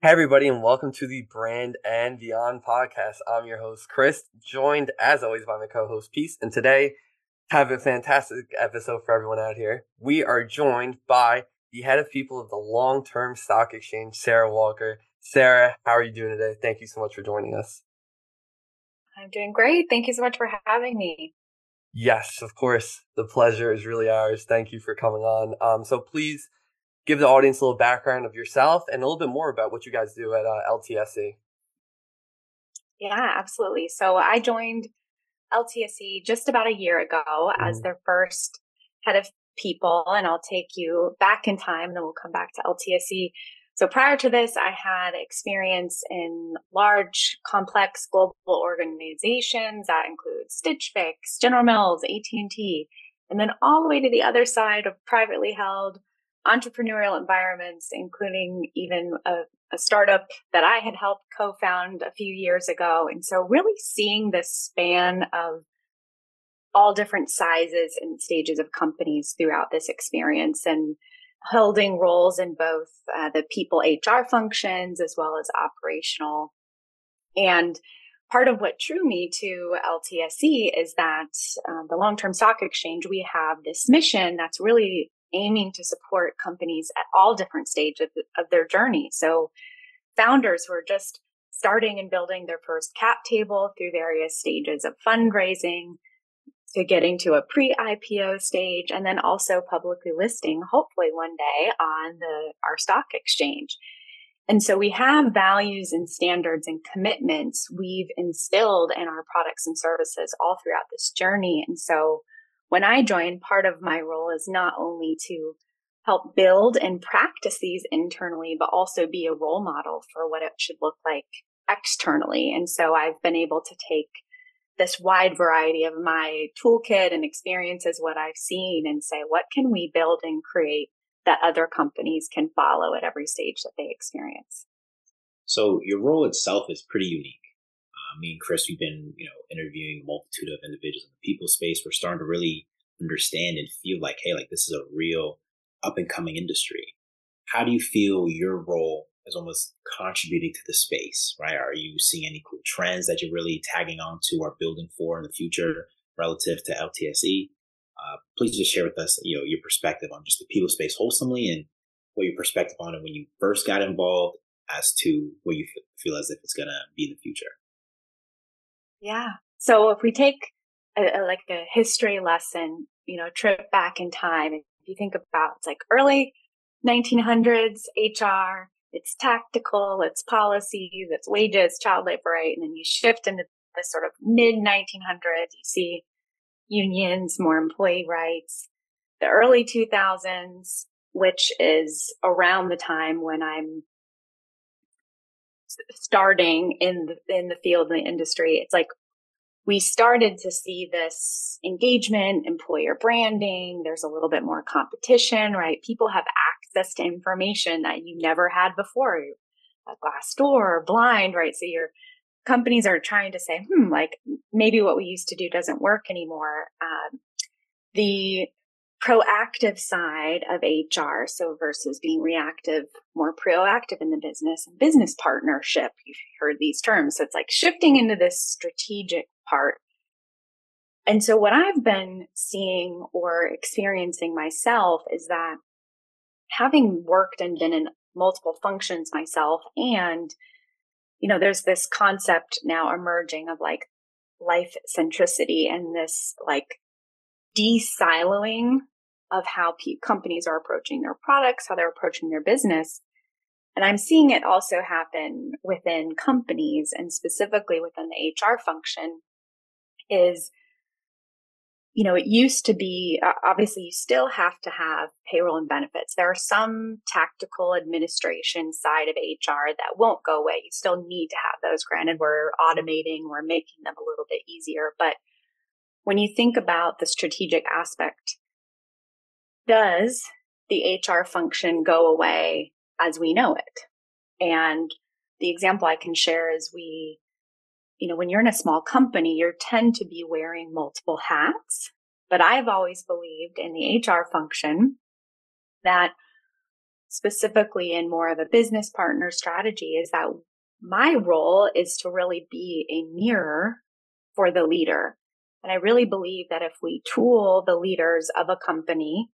Hey, everybody, and welcome to the Brand and Beyond podcast. I'm your host, Chris, joined as always by my co host, Peace. And today, have a fantastic episode for everyone out here. We are joined by the head of people of the long term stock exchange, Sarah Walker. Sarah, how are you doing today? Thank you so much for joining us. I'm doing great. Thank you so much for having me. Yes, of course. The pleasure is really ours. Thank you for coming on. Um, so please give the audience a little background of yourself and a little bit more about what you guys do at uh, LTSE. Yeah, absolutely. So I joined LTSE just about a year ago mm-hmm. as their first head of people, and I'll take you back in time, and then we'll come back to LTSE. So prior to this, I had experience in large, complex global organizations that include Stitch Fix, General Mills, AT&T, and then all the way to the other side of privately held entrepreneurial environments, including even a, a startup that I had helped co-found a few years ago. And so really seeing this span of all different sizes and stages of companies throughout this experience and holding roles in both uh, the people HR functions as well as operational. And part of what drew me to LTSE is that uh, the long term stock exchange, we have this mission that's really aiming to support companies at all different stages of, of their journey. So founders who are just starting and building their first cap table through various stages of fundraising to getting to a pre-IPO stage and then also publicly listing hopefully one day on the our stock exchange. And so we have values and standards and commitments we've instilled in our products and services all throughout this journey. And so when I join, part of my role is not only to help build and practice these internally, but also be a role model for what it should look like externally. And so I've been able to take this wide variety of my toolkit and experiences, what I've seen, and say, what can we build and create that other companies can follow at every stage that they experience? So your role itself is pretty unique. Uh, me and Chris, we've been, you know, interviewing a multitude of individuals in the people space. We're starting to really understand and feel like, hey, like this is a real up and coming industry. How do you feel your role is almost contributing to the space, right? Are you seeing any cool trends that you're really tagging on to or building for in the future relative to LTSE? Uh, please just share with us, you know, your perspective on just the people space wholesomely and what your perspective on it when you first got involved as to what you feel as if it's going to be in the future. Yeah. So if we take a, a, like a history lesson, you know, trip back in time, if you think about it's like early 1900s HR, it's tactical, it's policies, it's wages, child labor, right? And then you shift into the sort of mid 1900s, you see unions, more employee rights. The early 2000s, which is around the time when I'm starting in the, in the field, in the industry, it's like we started to see this engagement, employer branding. There's a little bit more competition, right? People have access to information that you never had before. A Glassdoor, blind, right? So your companies are trying to say, hmm, like maybe what we used to do doesn't work anymore. Um, the proactive side of HR. So versus being reactive, more proactive in the business and business partnership. You've heard these terms. So it's like shifting into this strategic part. And so what I've been seeing or experiencing myself is that having worked and been in multiple functions myself and you know there's this concept now emerging of like life centricity and this like de-siloing of how pe- companies are approaching their products, how they're approaching their business. And I'm seeing it also happen within companies and specifically within the HR function is, you know, it used to be, uh, obviously you still have to have payroll and benefits. There are some tactical administration side of HR that won't go away. You still need to have those. Granted, we're automating, we're making them a little bit easier, but when you think about the strategic aspect, does the HR function go away as we know it? And the example I can share is we, you know, when you're in a small company, you tend to be wearing multiple hats. But I've always believed in the HR function that specifically in more of a business partner strategy is that my role is to really be a mirror for the leader. And I really believe that if we tool the leaders of a company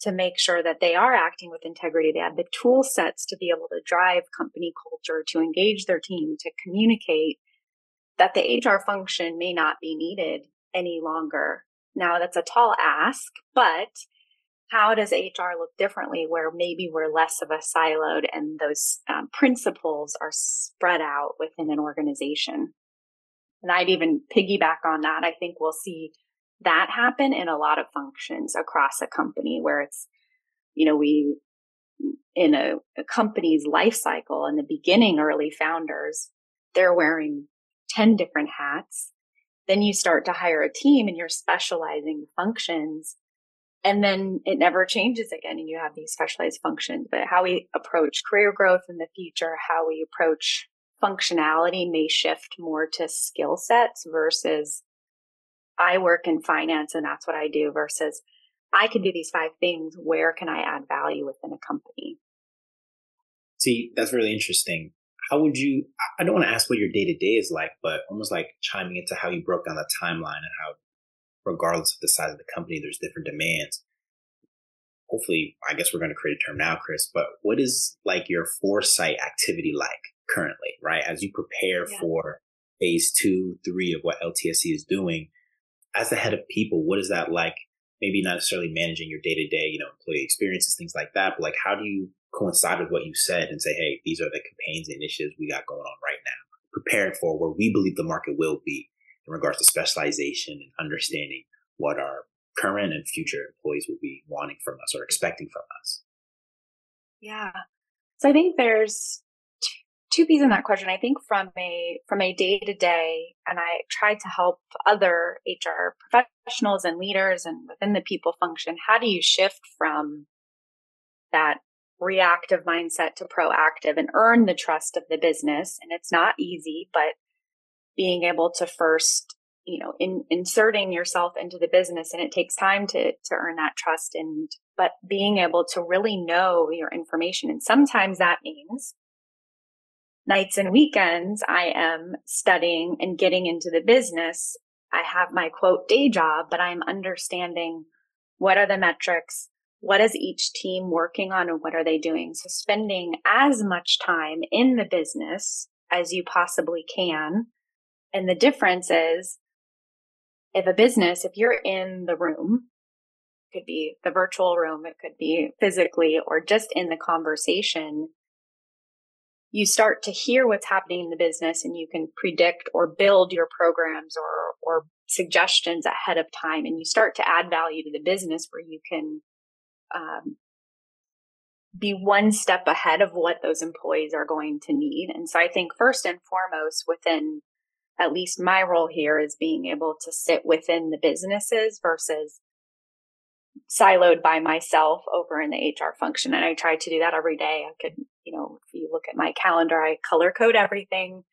to make sure that they are acting with integrity, they have the tool sets to be able to drive company culture, to engage their team, to communicate, that the HR function may not be needed any longer. Now, that's a tall ask, but how does HR look differently where maybe we're less of a siloed and those um, principles are spread out within an organization? And I'd even piggyback on that. I think we'll see that happen in a lot of functions across a company where it's, you know, we, in a, a company's life cycle in the beginning, early founders, they're wearing 10 different hats. Then you start to hire a team and you're specializing functions. And then it never changes again and you have these specialized functions. But how we approach career growth in the future, how we approach functionality may shift more to skill sets versus I work in finance and that's what I do versus I can do these five things. Where can I add value within a company? See, that's really interesting how would you i don't want to ask what your day to day is like but almost like chiming into how you broke down the timeline and how regardless of the size of the company there's different demands hopefully i guess we're going to create a term now chris but what is like your foresight activity like currently right as you prepare yeah. for phase two three of what ltse is doing as the head of people what is that like maybe not necessarily managing your day-to-day you know employee experiences things like that but like how do you coincide with what you said and say, hey, these are the campaigns and initiatives we got going on right now. Preparing for where we believe the market will be in regards to specialization and understanding what our current and future employees will be wanting from us or expecting from us. Yeah. So I think there's two pieces in that question. I think from a from a day to day, and I tried to help other HR professionals and leaders and within the people function. How do you shift from that reactive mindset to proactive and earn the trust of the business. And it's not easy, but being able to first, you know, in, inserting yourself into the business and it takes time to, to earn that trust and, but being able to really know your information. And sometimes that means nights and weekends, I am studying and getting into the business. I have my quote day job, but I'm understanding what are the metrics? what is each team working on and what are they doing? So spending as much time in the business as you possibly can. And the difference is if a business, if you're in the room, could be the virtual room, it could be physically or just in the conversation, you start to hear what's happening in the business and you can predict or build your programs or, or suggestions ahead of time. And you start to add value to the business where you can um, be one step ahead of what those employees are going to need. And so I think first and foremost within at least my role here is being able to sit within the businesses versus siloed by myself over in the HR function. And I try to do that every day. I could, you know, if you look at my calendar, I color code everything.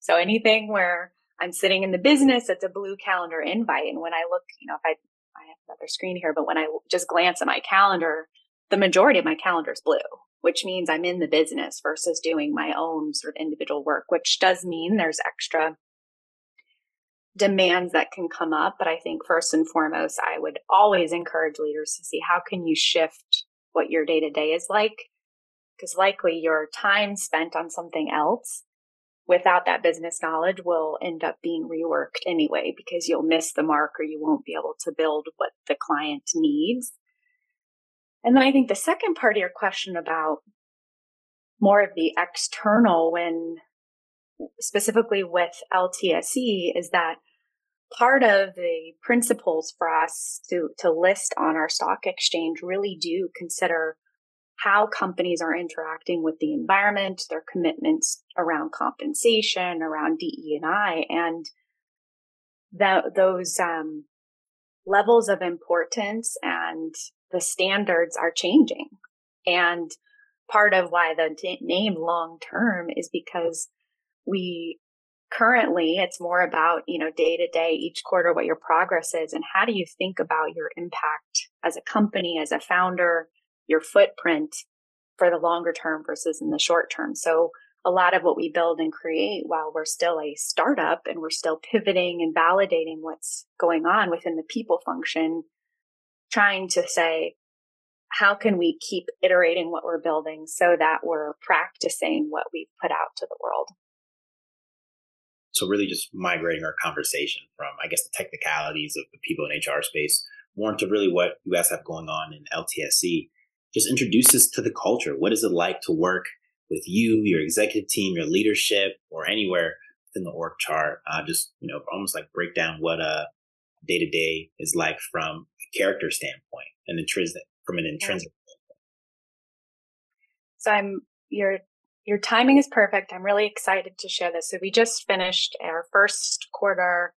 So anything where I'm sitting in the business, it's a blue calendar invite. And when I look, you know, if I I have another screen here, but when I just glance at my calendar, the majority of my calendar is blue, which means I'm in the business versus doing my own sort of individual work, which does mean there's extra demands that can come up. But I think first and foremost, I would always encourage leaders to see how can you shift what your day to day is like? Because likely your time spent on something else without that business knowledge will end up being reworked anyway because you'll miss the mark or you won't be able to build what the client needs. And then I think the second part of your question about more of the external when specifically with LTSE is that part of the principles for us to, to list on our stock exchange really do consider how companies are interacting with the environment, their commitments around compensation, around DE and those um, levels of importance and the standards are changing. And part of why the t- name long term is because we currently it's more about you know day to day each quarter what your progress is and how do you think about your impact as a company as a founder your footprint for the longer term versus in the short term. So a lot of what we build and create while we're still a startup and we're still pivoting and validating what's going on within the people function, trying to say, how can we keep iterating what we're building so that we're practicing what we've put out to the world? So really just migrating our conversation from, I guess, the technicalities of the people in HR space more into really what you guys have going on in LTSE. Just introduce us to the culture. What is it like to work with you, your executive team, your leadership, or anywhere in the org chart? Uh, just, you know, almost like break down what a day to day is like from a character standpoint and intrinsic from an intrinsic standpoint. So I'm your your timing is perfect. I'm really excited to share this. So we just finished our first quarter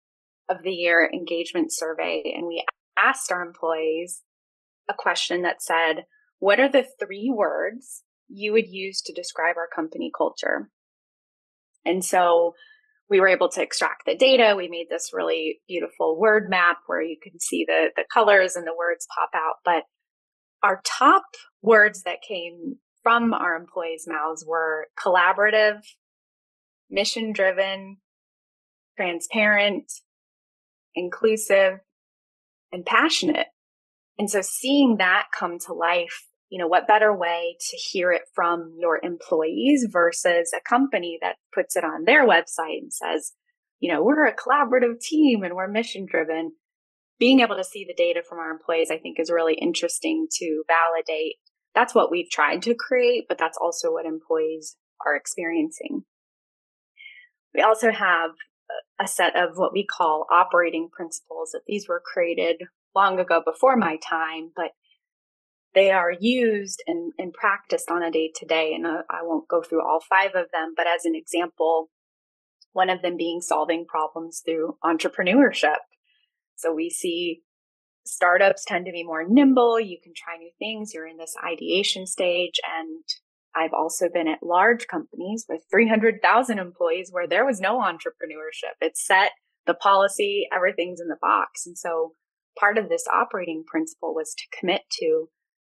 of the year engagement survey and we asked our employees a question that said, what are the three words you would use to describe our company culture? And so we were able to extract the data. We made this really beautiful word map where you can see the, the colors and the words pop out. But our top words that came from our employees' mouths were collaborative, mission driven, transparent, inclusive, and passionate. And so seeing that come to life, you know, what better way to hear it from your employees versus a company that puts it on their website and says, you know, we're a collaborative team and we're mission driven. Being able to see the data from our employees, I think is really interesting to validate. That's what we've tried to create, but that's also what employees are experiencing. We also have a set of what we call operating principles that these were created long ago before my time, but they are used and, and practiced on a day to day. And uh, I won't go through all five of them, but as an example, one of them being solving problems through entrepreneurship. So we see startups tend to be more nimble. You can try new things. You're in this ideation stage. And I've also been at large companies with 300,000 employees where there was no entrepreneurship. It's set, the policy, everything's in the box. And so part of this operating principle was to commit to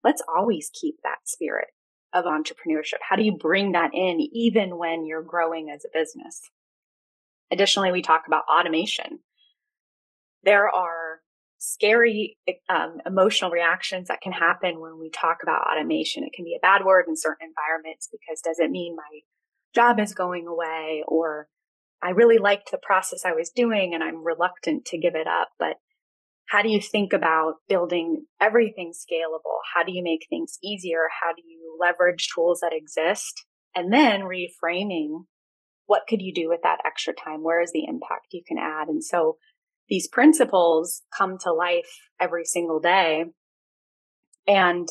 let's always keep that spirit of entrepreneurship. How do you bring that in even when you're growing as a business? Additionally, we talk about automation. There are scary um, emotional reactions that can happen when we talk about automation. It can be a bad word in certain environments because does it mean my job is going away or I really liked the process I was doing and I'm reluctant to give it up. But how do you think about building everything scalable? How do you make things easier? How do you leverage tools that exist? And then reframing what could you do with that extra time? Where is the impact you can add? And so these principles come to life every single day. And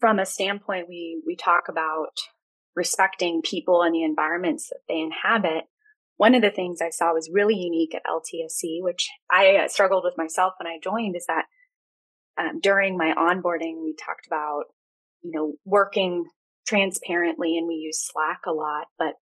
from a standpoint, we, we talk about respecting people and the environments that they inhabit. One of the things I saw was really unique at LTSE, which I uh, struggled with myself when I joined, is that um, during my onboarding, we talked about, you know, working transparently and we use Slack a lot, but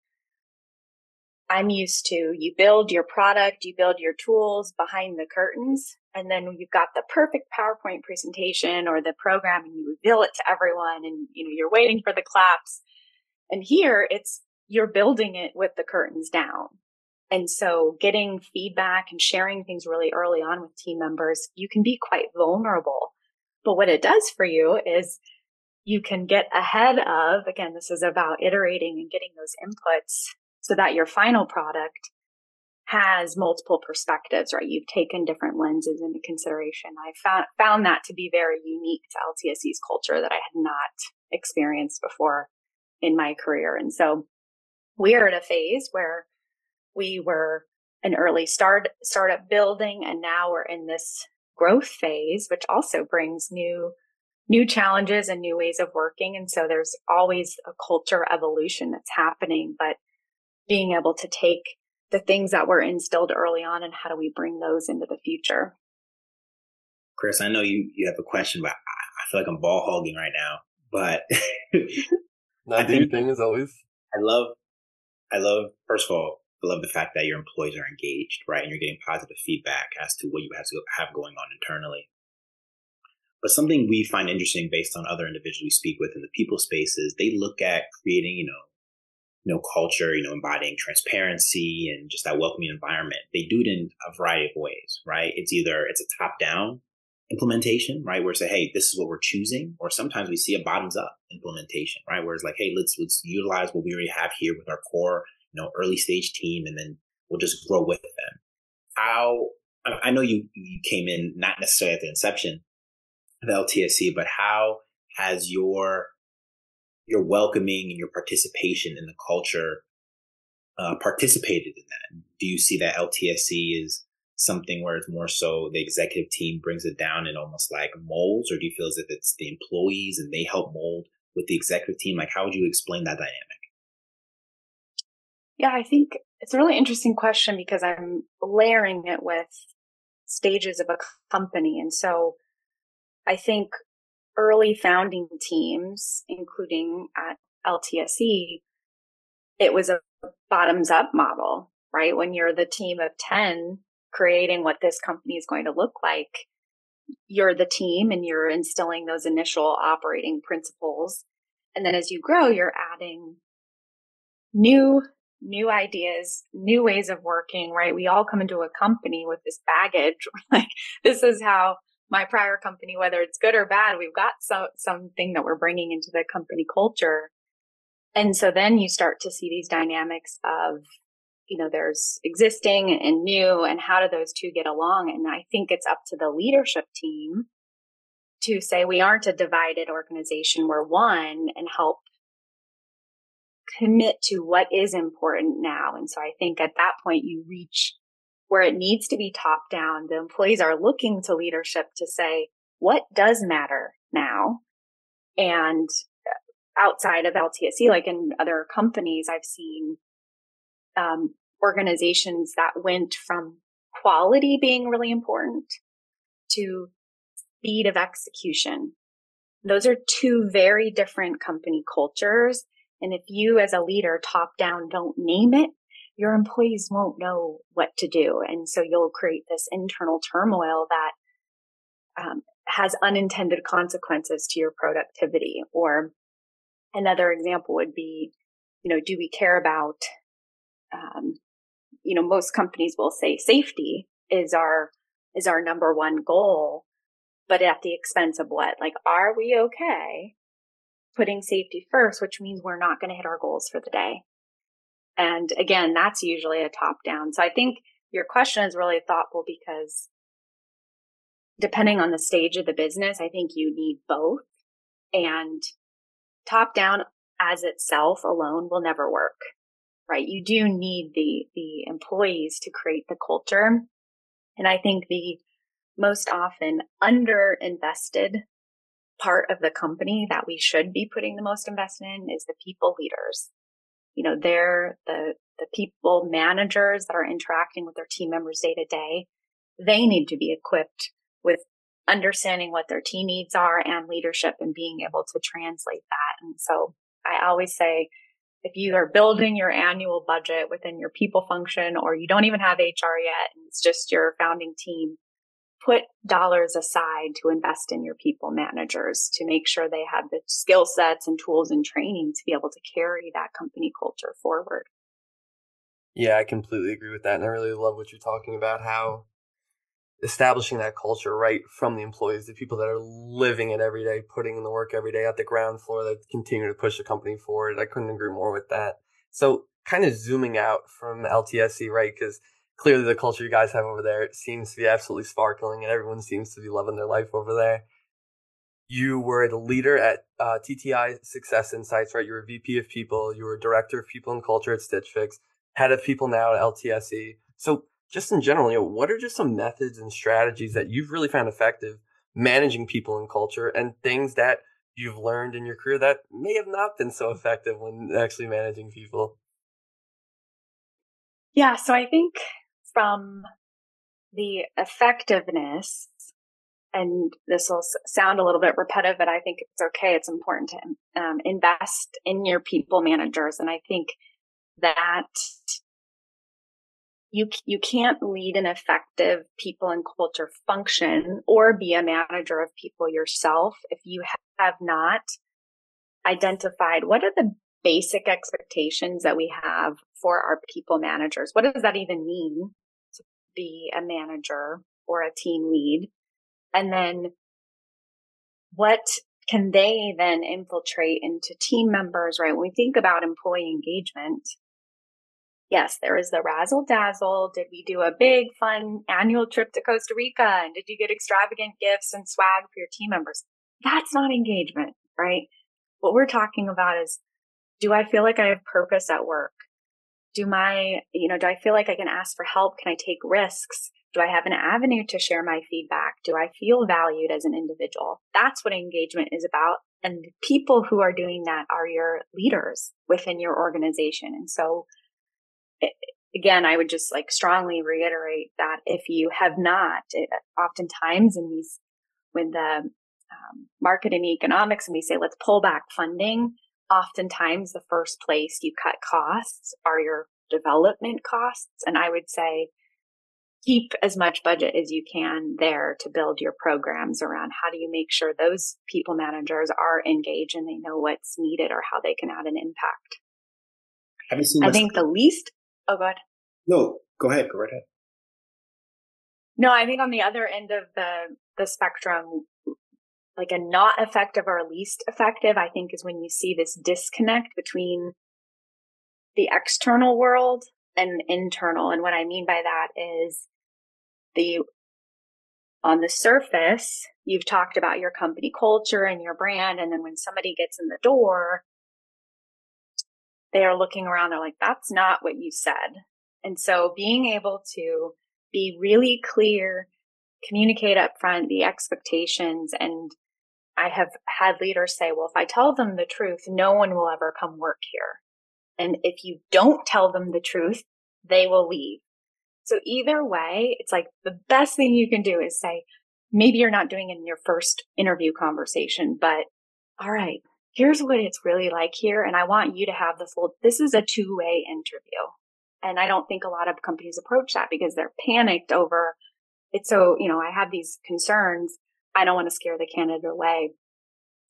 I'm used to you build your product, you build your tools behind the curtains, and then you've got the perfect PowerPoint presentation or the program and you reveal it to everyone and you know you're waiting for the claps. And here it's you're building it with the curtains down. And so getting feedback and sharing things really early on with team members, you can be quite vulnerable. But what it does for you is you can get ahead of, again, this is about iterating and getting those inputs so that your final product has multiple perspectives, right? You've taken different lenses into consideration. I found, found that to be very unique to LTSE's culture that I had not experienced before in my career. And so we are at a phase where we were an early start startup building and now we're in this growth phase, which also brings new new challenges and new ways of working. And so there's always a culture evolution that's happening, but being able to take the things that were instilled early on and how do we bring those into the future. Chris, I know you, you have a question, but I feel like I'm ball hogging right now. But not your thing as always. I love, I love. First of all, I love the fact that your employees are engaged, right, and you're getting positive feedback as to what you have to have going on internally. But something we find interesting based on other individuals we speak with in the people spaces, they look at creating, you know, you know, culture, you know, embodying transparency and just that welcoming environment. They do it in a variety of ways, right? It's either it's a top down implementation, right? Where it's like, hey, this is what we're choosing, or sometimes we see a bottoms up implementation, right? Where it's like, hey, let's let's utilize what we already have here with our core, you know, early stage team, and then we'll just grow with them. How I know you you came in not necessarily at the inception of LTSE, but how has your your welcoming and your participation in the culture uh, participated in that? Do you see that LTSE is something where it's more so the executive team brings it down and almost like molds, or do you feel as if it's the employees and they help mold with the executive team? Like, how would you explain that dynamic? Yeah, I think it's a really interesting question because I'm layering it with stages of a company. And so I think early founding teams, including at LTSE, it was a bottoms up model, right? When you're the team of 10 creating what this company is going to look like, you're the team and you're instilling those initial operating principles. And then as you grow, you're adding new new ideas, new ways of working, right? We all come into a company with this baggage. like, this is how my prior company, whether it's good or bad, we've got some, something that we're bringing into the company culture. And so then you start to see these dynamics of, you know, there's existing and new and how do those two get along? And I think it's up to the leadership team to say we aren't a divided organization. We're one and help commit to what is important now. And so I think at that point you reach where it needs to be top down. The employees are looking to leadership to say, what does matter now? And outside of LTSE, like in other companies, I've seen um, organizations that went from quality being really important to speed of execution. Those are two very different company cultures and if you as a leader top down don't name it, your employees won't know what to do. And so you'll create this internal turmoil that um, has unintended consequences to your productivity. Or another example would be, you know, do we care about, um, you know, most companies will say safety is our, is our number one goal, but at the expense of what? Like, are we okay putting safety first, which means we're not going to hit our goals for the day. And again, that's usually a top down. So I think your question is really thoughtful because depending on the stage of the business, I think you need both. And top down as itself alone will never work, right? You do need the, the employees to create the culture. And I think the most often under invested part of the company that we should be putting the most investment in is the people leaders. You know, they're the, the people managers that are interacting with their team members day to day. They need to be equipped with understanding what their team needs are and leadership and being able to translate that. And so I always say, if you are building your annual budget within your people function or you don't even have HR yet and it's just your founding team, put dollars aside to invest in your people managers to make sure they have the skill sets and tools and training to be able to carry that company culture forward. Yeah, I completely agree with that. And I really love what you're talking about how establishing that culture right from the employees, the people that are living it every day, putting in the work every day at the ground floor that continue to push the company forward. I couldn't agree more with that. So, kind of zooming out from LTSE, right? Because clearly the culture you guys have over there seems to be absolutely sparkling and everyone seems to be loving their life over there. You were the leader at uh, TTI Success Insights, right? You were VP of People, you were Director of People and Culture at Stitch Fix, Head of People now at LTSE. So, just in general, you know, what are just some methods and strategies that you've really found effective managing people and culture and things that you've learned in your career that may have not been so effective when actually managing people? Yeah, so I think from the effectiveness, and this will sound a little bit repetitive, but I think it's okay. It's important to um, invest in your people managers. And I think that you you can't lead an effective people and culture function or be a manager of people yourself if you have not identified what are the basic expectations that we have for our people managers what does that even mean be a manager or a team lead and then what can they then infiltrate into team members right when we think about employee engagement yes, there is the razzle dazzle. Did we do a big fun annual trip to Costa Rica? And did you get extravagant gifts and swag for your team members? That's not engagement, right? What we're talking about is, do I feel like I have purpose at work? Do my, you know, do I feel like I can ask for help? Can I take risks? Do I have an avenue to share my feedback? Do I feel valued as an individual? That's what engagement is about. And people who are doing that are your leaders within your organization. And so again, I would just like strongly reiterate that if you have not, it, oftentimes in these, when the um, market and economics and we say, let's pull back funding, oftentimes the first place you cut costs are your development costs. And I would say, keep as much budget as you can there to build your programs around how do you make sure those people managers are engaged and they know what's needed or how they can add an impact. I think the least Oh, God. No, go ahead. Go right ahead. No, I think on the other end of the the spectrum, like a not effective or least effective, I think is when you see this disconnect between the external world and internal. And what I mean by that is the on the surface, you've talked about your company culture and your brand. And then when somebody gets in the door, they are looking around, they're like, that's not what you said. And so being able to be really clear, communicate up front the expectations. And I have had leaders say, well, if I tell them the truth, no one will ever come work here. And if you don't tell them the truth, they will leave. So either way, it's like the best thing you can do is say, maybe you're not doing it in your first interview conversation, but all right, here's what it's really like here. And I want you to have the full, this is a two way interview. And I don't think a lot of companies approach that because they're panicked over it's so, you know, I have these concerns. I don't want to scare the candidate away.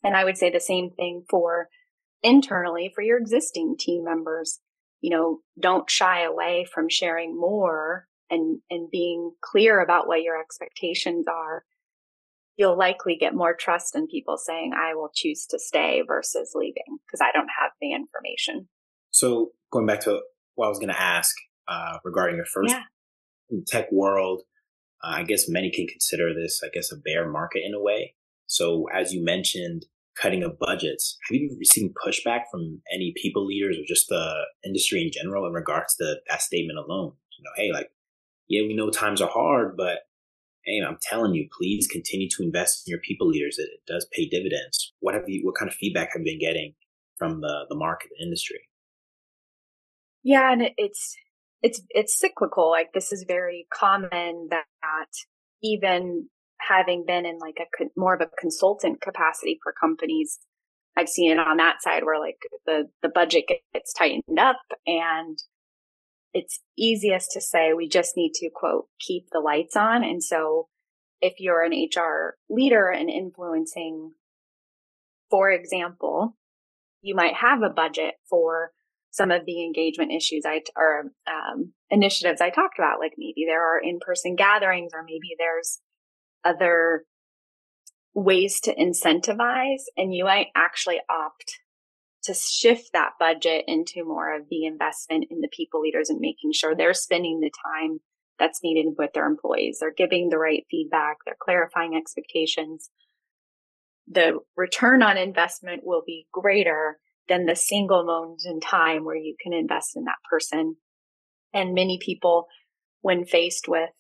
And I would say the same thing for internally for your existing team members. You know, don't shy away from sharing more and, and being clear about what your expectations are you'll likely get more trust in people saying, I will choose to stay versus leaving because I don't have the information. So going back to what I was going to ask uh, regarding your first yeah. tech world, uh, I guess many can consider this, I guess, a bear market in a way. So as you mentioned, cutting of budgets, have you receiving pushback from any people leaders or just the industry in general in regards to that statement alone? You know, hey, like, yeah, we know times are hard, but hey, I'm telling you, please continue to invest in your people leaders. It, it does pay dividends. What have you, what kind of feedback have you been getting from the, the market, the industry? Yeah, and it's, it's, it's cyclical. Like this is very common that even having been in like a more of a consultant capacity for companies, I've seen it on that side where like the, the budget gets tightened up and it's easiest to say we just need to quote keep the lights on and so if you're an hr leader and influencing for example you might have a budget for some of the engagement issues I or um, initiatives I talked about. Like maybe there are in-person gatherings, or maybe there's other ways to incentivize, and you might actually opt to shift that budget into more of the investment in the people leaders and making sure they're spending the time that's needed with their employees. They're giving the right feedback. They're clarifying expectations. The return on investment will be greater than the single moment in time where you can invest in that person. And many people, when faced with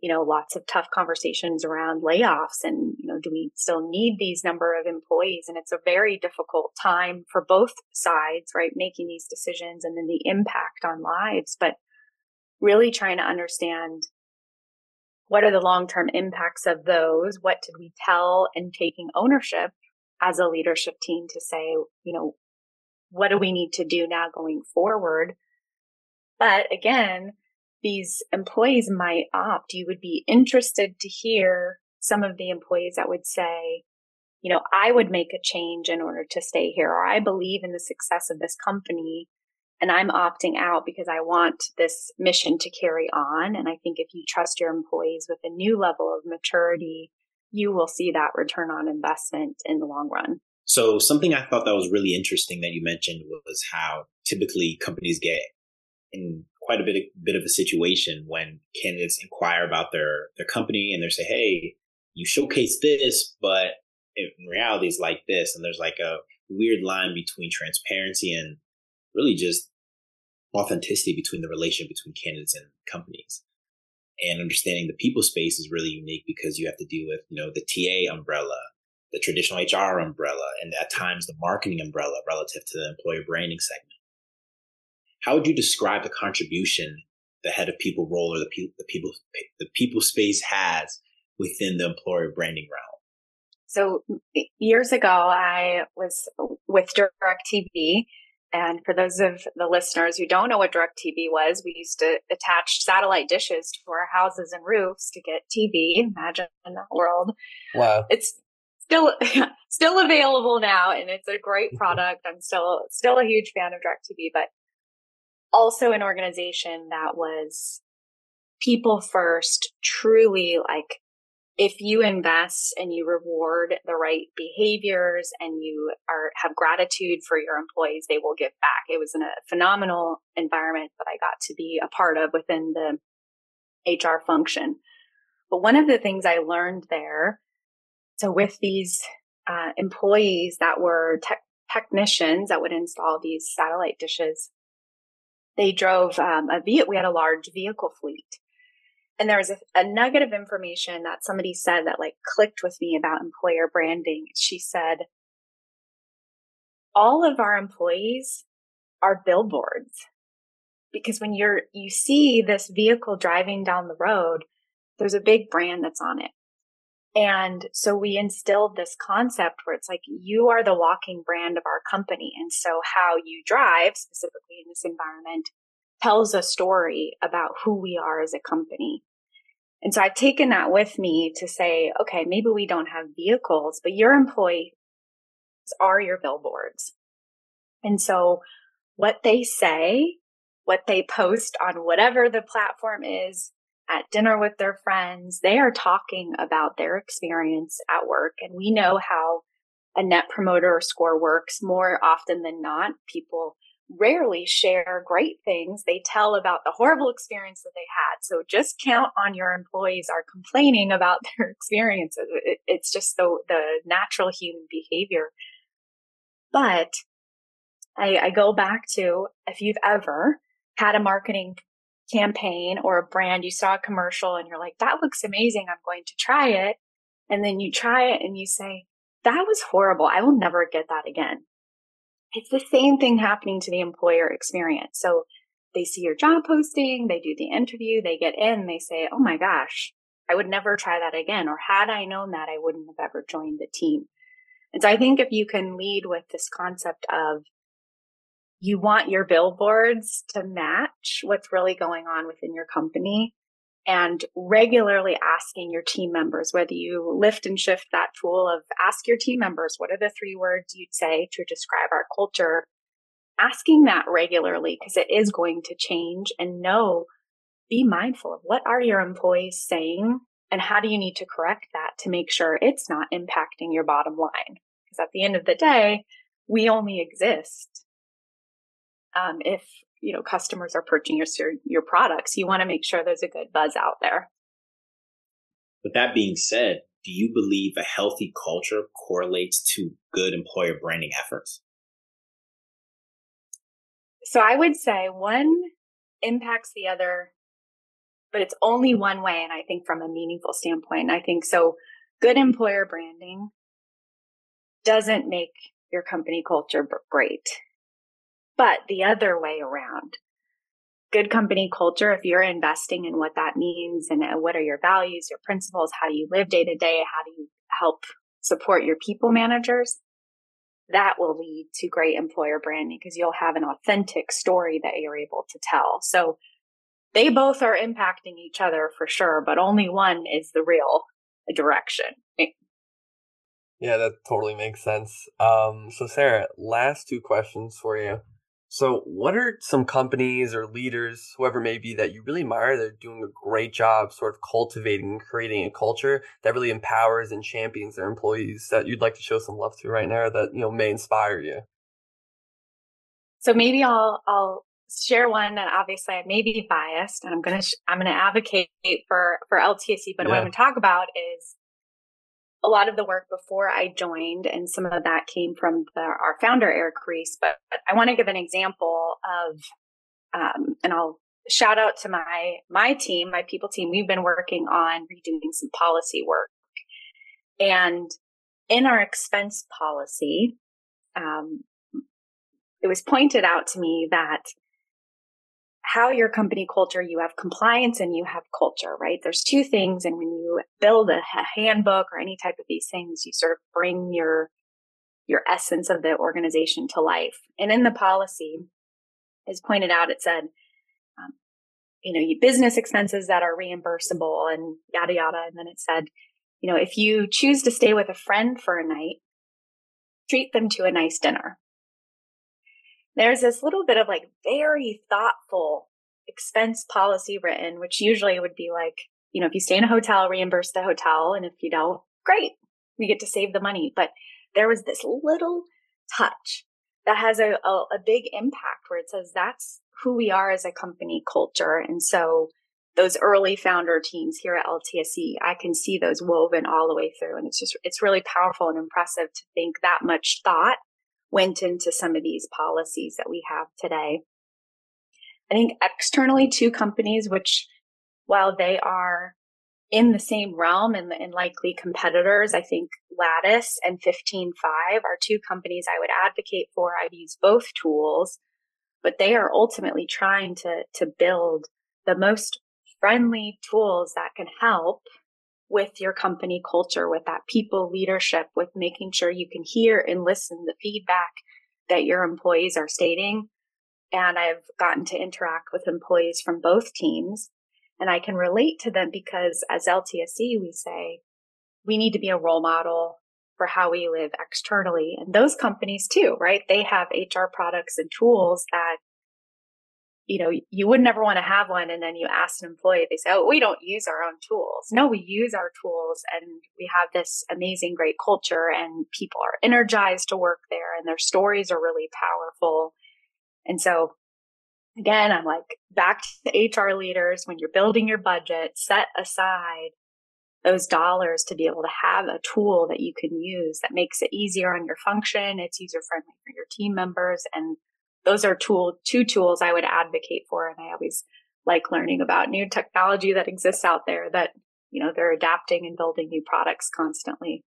you know, lots of tough conversations around layoffs and, you know, do we still need these number of employees? And it's a very difficult time for both sides, right? Making these decisions and then the impact on lives, but really trying to understand what are the long-term impacts of those? What did we tell and taking ownership as a leadership team to say, you know, what do we need to do now going forward? But again, these employees might opt, you would be interested to hear some of the employees that would say, you know, I would make a change in order to stay here, or I believe in the success of this company and I'm opting out because I want this mission to carry on. And I think if you trust your employees with a new level of maturity, you will see that return on investment in the long run. So something I thought that was really interesting that you mentioned was how typically companies get in quite a bit of, bit of a situation when candidates inquire about their their company and they say, "Hey, you showcase this, but in reality, it's like this." And there's like a weird line between transparency and really just authenticity between the relation between candidates and companies. And understanding the people space is really unique because you have to deal with, you know, the TA umbrella, the traditional HR umbrella, and at times the marketing umbrella relative to the employer branding segment. How would you describe the contribution the head of people role or the, pe- the people the people space has within the employer branding realm? So years ago, I was with DirecTV and for those of the listeners who don't know what DirecTV was, we used to attach satellite dishes to our houses and roofs to get TV. Imagine that world. Wow. It's still still available now and it's a great mm-hmm. product. I'm still still a huge fan of DirecTV, but also an organization that was people first, truly like if you invest and you reward the right behaviors and you are have gratitude for your employees, they will give back. It was in a phenomenal environment that I got to be a part of within the HR function. But one of the things I learned there, so with these uh, employees that were te- technicians that would install these satellite dishes, they drove um, a ve- we had a large vehicle fleet and there was a, a nugget of information that somebody said that like clicked with me about employer branding. She said, all of our employees are billboards because when you're, you see this vehicle driving down the road, there's a big brand that's on it. And so we instilled this concept where it's like you are the walking brand of our company. And so how you drive specifically in this environment tells a story about who we are as a company. And so I've taken that with me to say, okay, maybe we don't have vehicles, but your employees are your billboards. And so what they say, what they post on whatever the platform is at dinner with their friends, they are talking about their experience at work. And we know how a net promoter score works more often than not. People rarely share great things. They tell about the horrible experience that they had. So just count on your employees are complaining about their experiences. It, it's just the, the natural human behavior. But I, I go back to if you've ever had a marketing campaign or a brand, you saw a commercial and you're like, that looks amazing. I'm going to try it. And then you try it and you say, that was horrible. I will never get that again it's the same thing happening to the employer experience. So they see your job posting, they do the interview, they get in, they say, Oh my gosh, I would never try that again. Or had I known that, I wouldn't have ever joined the team. And so I think if you can lead with this concept of you want your billboards to match what's really going on within your company, and regularly asking your team members, whether you lift and shift that tool of ask your team members, what are the three words you'd say to describe our culture? Asking that regularly because it is going to change and know, be mindful of what are your employees saying and how do you need to correct that to make sure it's not impacting your bottom line? Because at the end of the day, we only exist um, if you know customers are purchasing your your products you want to make sure there's a good buzz out there. With that being said do you believe a healthy culture correlates to good employer branding efforts? So i would say one impacts the other but it's only one way and i think from a meaningful standpoint i think so good employer branding doesn't make your company culture great but the other way around, good company culture, if you're investing in what that means and uh, what are your values, your principles, how you live day to day, how do you help support your people managers, that will lead to great employer branding because you'll have an authentic story that you're able to tell. So they both are impacting each other for sure, but only one is the real direction. Yeah, that totally makes sense. Um, so Sarah, last two questions for you. So, what are some companies or leaders, whoever may be, that you really admire? that are doing a great job, sort of cultivating and creating a culture that really empowers and champions their employees. That you'd like to show some love to right now, that you know may inspire you. So maybe I'll I'll share one that obviously I may be biased, and I'm gonna sh- I'm gonna advocate for for LTSE. But yeah. what I'm gonna talk about is a lot of the work before I joined, and some of that came from the, our founder, Eric Ries. But, I want to give an example of, um, and I'll shout out to my my team, my people team. We've been working on redoing some policy work, and in our expense policy, um, it was pointed out to me that how your company culture, you have compliance and you have culture, right? There's two things. And when you build a, handbook or any type of these things, you sort of bring your, your essence of the organization to life. And in the policy, as pointed out, it said, um, you know, business expenses that are reimbursable and yada, yada. And then it said, you know, if you choose to stay with a friend for a night, treat them to a nice dinner there's this little bit of like very thoughtful expense policy written, which usually would be like, you know, if you stay in a hotel, reimburse the hotel. And if you don't, great, we get to save the money. But there was this little touch that has a, a, a big impact where it says that's who we are as a company culture. And so those early founder teams here at LTSE, I can see those woven all the way through. And it's just, it's really powerful and impressive to think that much thought went into some of these policies that we have today. I think externally two companies, which while they are in the same realm and, and likely competitors, I think Lattice and 15Five are two companies I would advocate for. I've used both tools, but they are ultimately trying to, to build the most friendly tools that can help with your company culture, with that people leadership, with making sure you can hear and listen the feedback that your employees are stating. And I've gotten to interact with employees from both teams and I can relate to them because as LTSE, we say we need to be a role model for how we live externally. And those companies too, right? They have HR products and tools that you know, you would never want to have one. And then you ask an employee, they say, Oh, we don't use our own tools. No, we use our tools and we have this amazing, great culture and people are energized to work there and their stories are really powerful. And so again, I'm like back to the HR leaders. When you're building your budget, set aside those dollars to be able to have a tool that you can use that makes it easier on your function. It's user friendly for your team members and those are tool two tools I would advocate for. And I always like learning about new technology that exists out there that, you know, they're adapting and building new products constantly.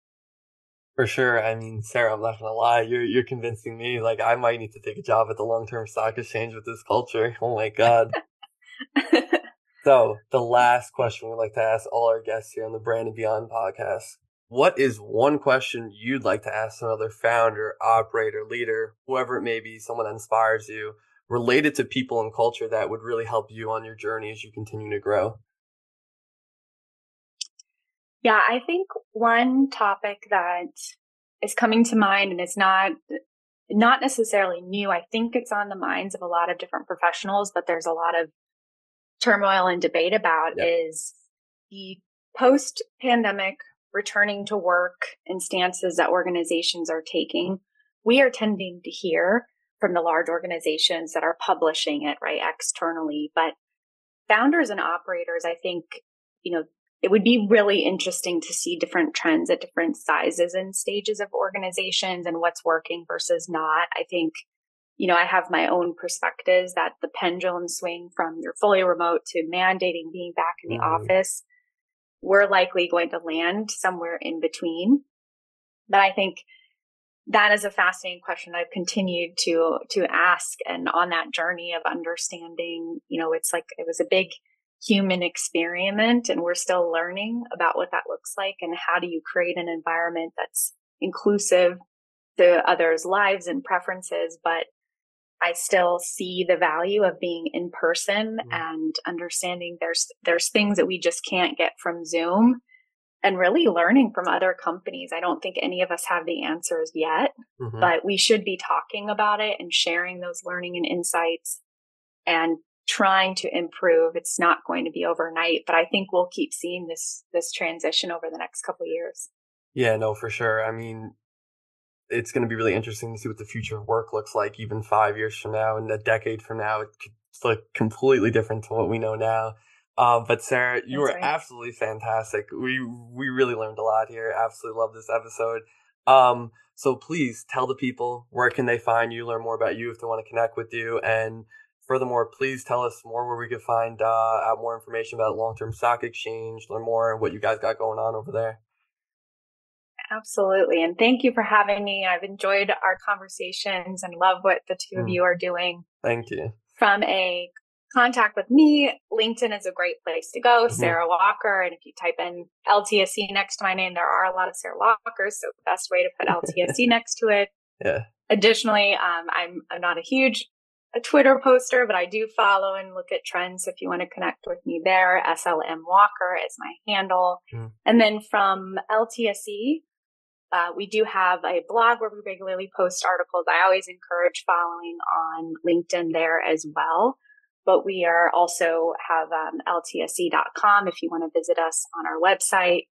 For sure. I mean, Sarah, I'm not gonna lie, you're you're convincing me like I might need to take a job at the long term stock exchange with this culture. Oh my god. so the last question we would like to ask all our guests here on the Brand and Beyond podcast what is one question you'd like to ask another founder, operator, leader, whoever it may be, someone that inspires you, related to people and culture that would really help you on your journey as you continue to grow? Yeah, I think one topic that is coming to mind and it's not not necessarily new. I think it's on the minds of a lot of different professionals, but there's a lot of turmoil and debate about yep. is the post pandemic returning to work and stances that organizations are taking, we are tending to hear from the large organizations that are publishing it right externally. But founders and operators, I think, you know, it would be really interesting to see different trends at different sizes and stages of organizations and what's working versus not. I think, you know, I have my own perspectives that the pendulum swing from you're fully remote to mandating being back in the mm-hmm. office we're likely going to land somewhere in between. But I think that is a fascinating question I've continued to to ask and on that journey of understanding, you know, it's like it was a big human experiment and we're still learning about what that looks like and how do you create an environment that's inclusive to others' lives and preferences, but I still see the value of being in person mm-hmm. and understanding there's there's things that we just can't get from Zoom and really learning from other companies. I don't think any of us have the answers yet, mm-hmm. but we should be talking about it and sharing those learning and insights and trying to improve. It's not going to be overnight, but I think we'll keep seeing this this transition over the next couple years. Yeah, no, for sure. I mean, it's going to be really interesting to see what the future of work looks like even five years from now and a decade from now. It could look completely different to what we know now. Um, but Sarah, you That's were right. absolutely fantastic. We we really learned a lot here. Absolutely love this episode. Um, so please tell the people where can they find you, learn more about you if they want to connect with you, and furthermore, please tell us more where we could find uh, out more information about Long Term Stock Exchange, learn more what you guys got going on over there. Absolutely. And thank you for having me. I've enjoyed our conversations and love what the two of you are doing. Thank you. From a contact with me, LinkedIn is a great place to go. Mm-hmm. Sarah Walker. And if you type in LTSE next to my name, there are a lot of Sarah Walkers. So the best way to put LTSE next to it. Yeah. Additionally, um, I'm, I'm not a huge a Twitter poster, but I do follow and look at trends. If you want to connect with me there, SLM Walker is my handle. Mm. And then from LTSE, uh, we do have a blog where we regularly post articles. I always encourage following on LinkedIn there as well. But we are also have um, ltse.com if you want to visit us on our website.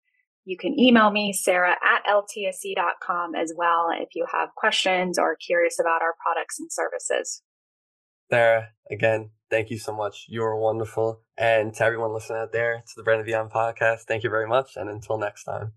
You can email me, Sarah at ltse.com as well if you have questions or curious about our products and services. Sarah, again, thank you so much. You are wonderful. And to everyone listening out there, to the Brand Beyond podcast, thank you very much. And until next time.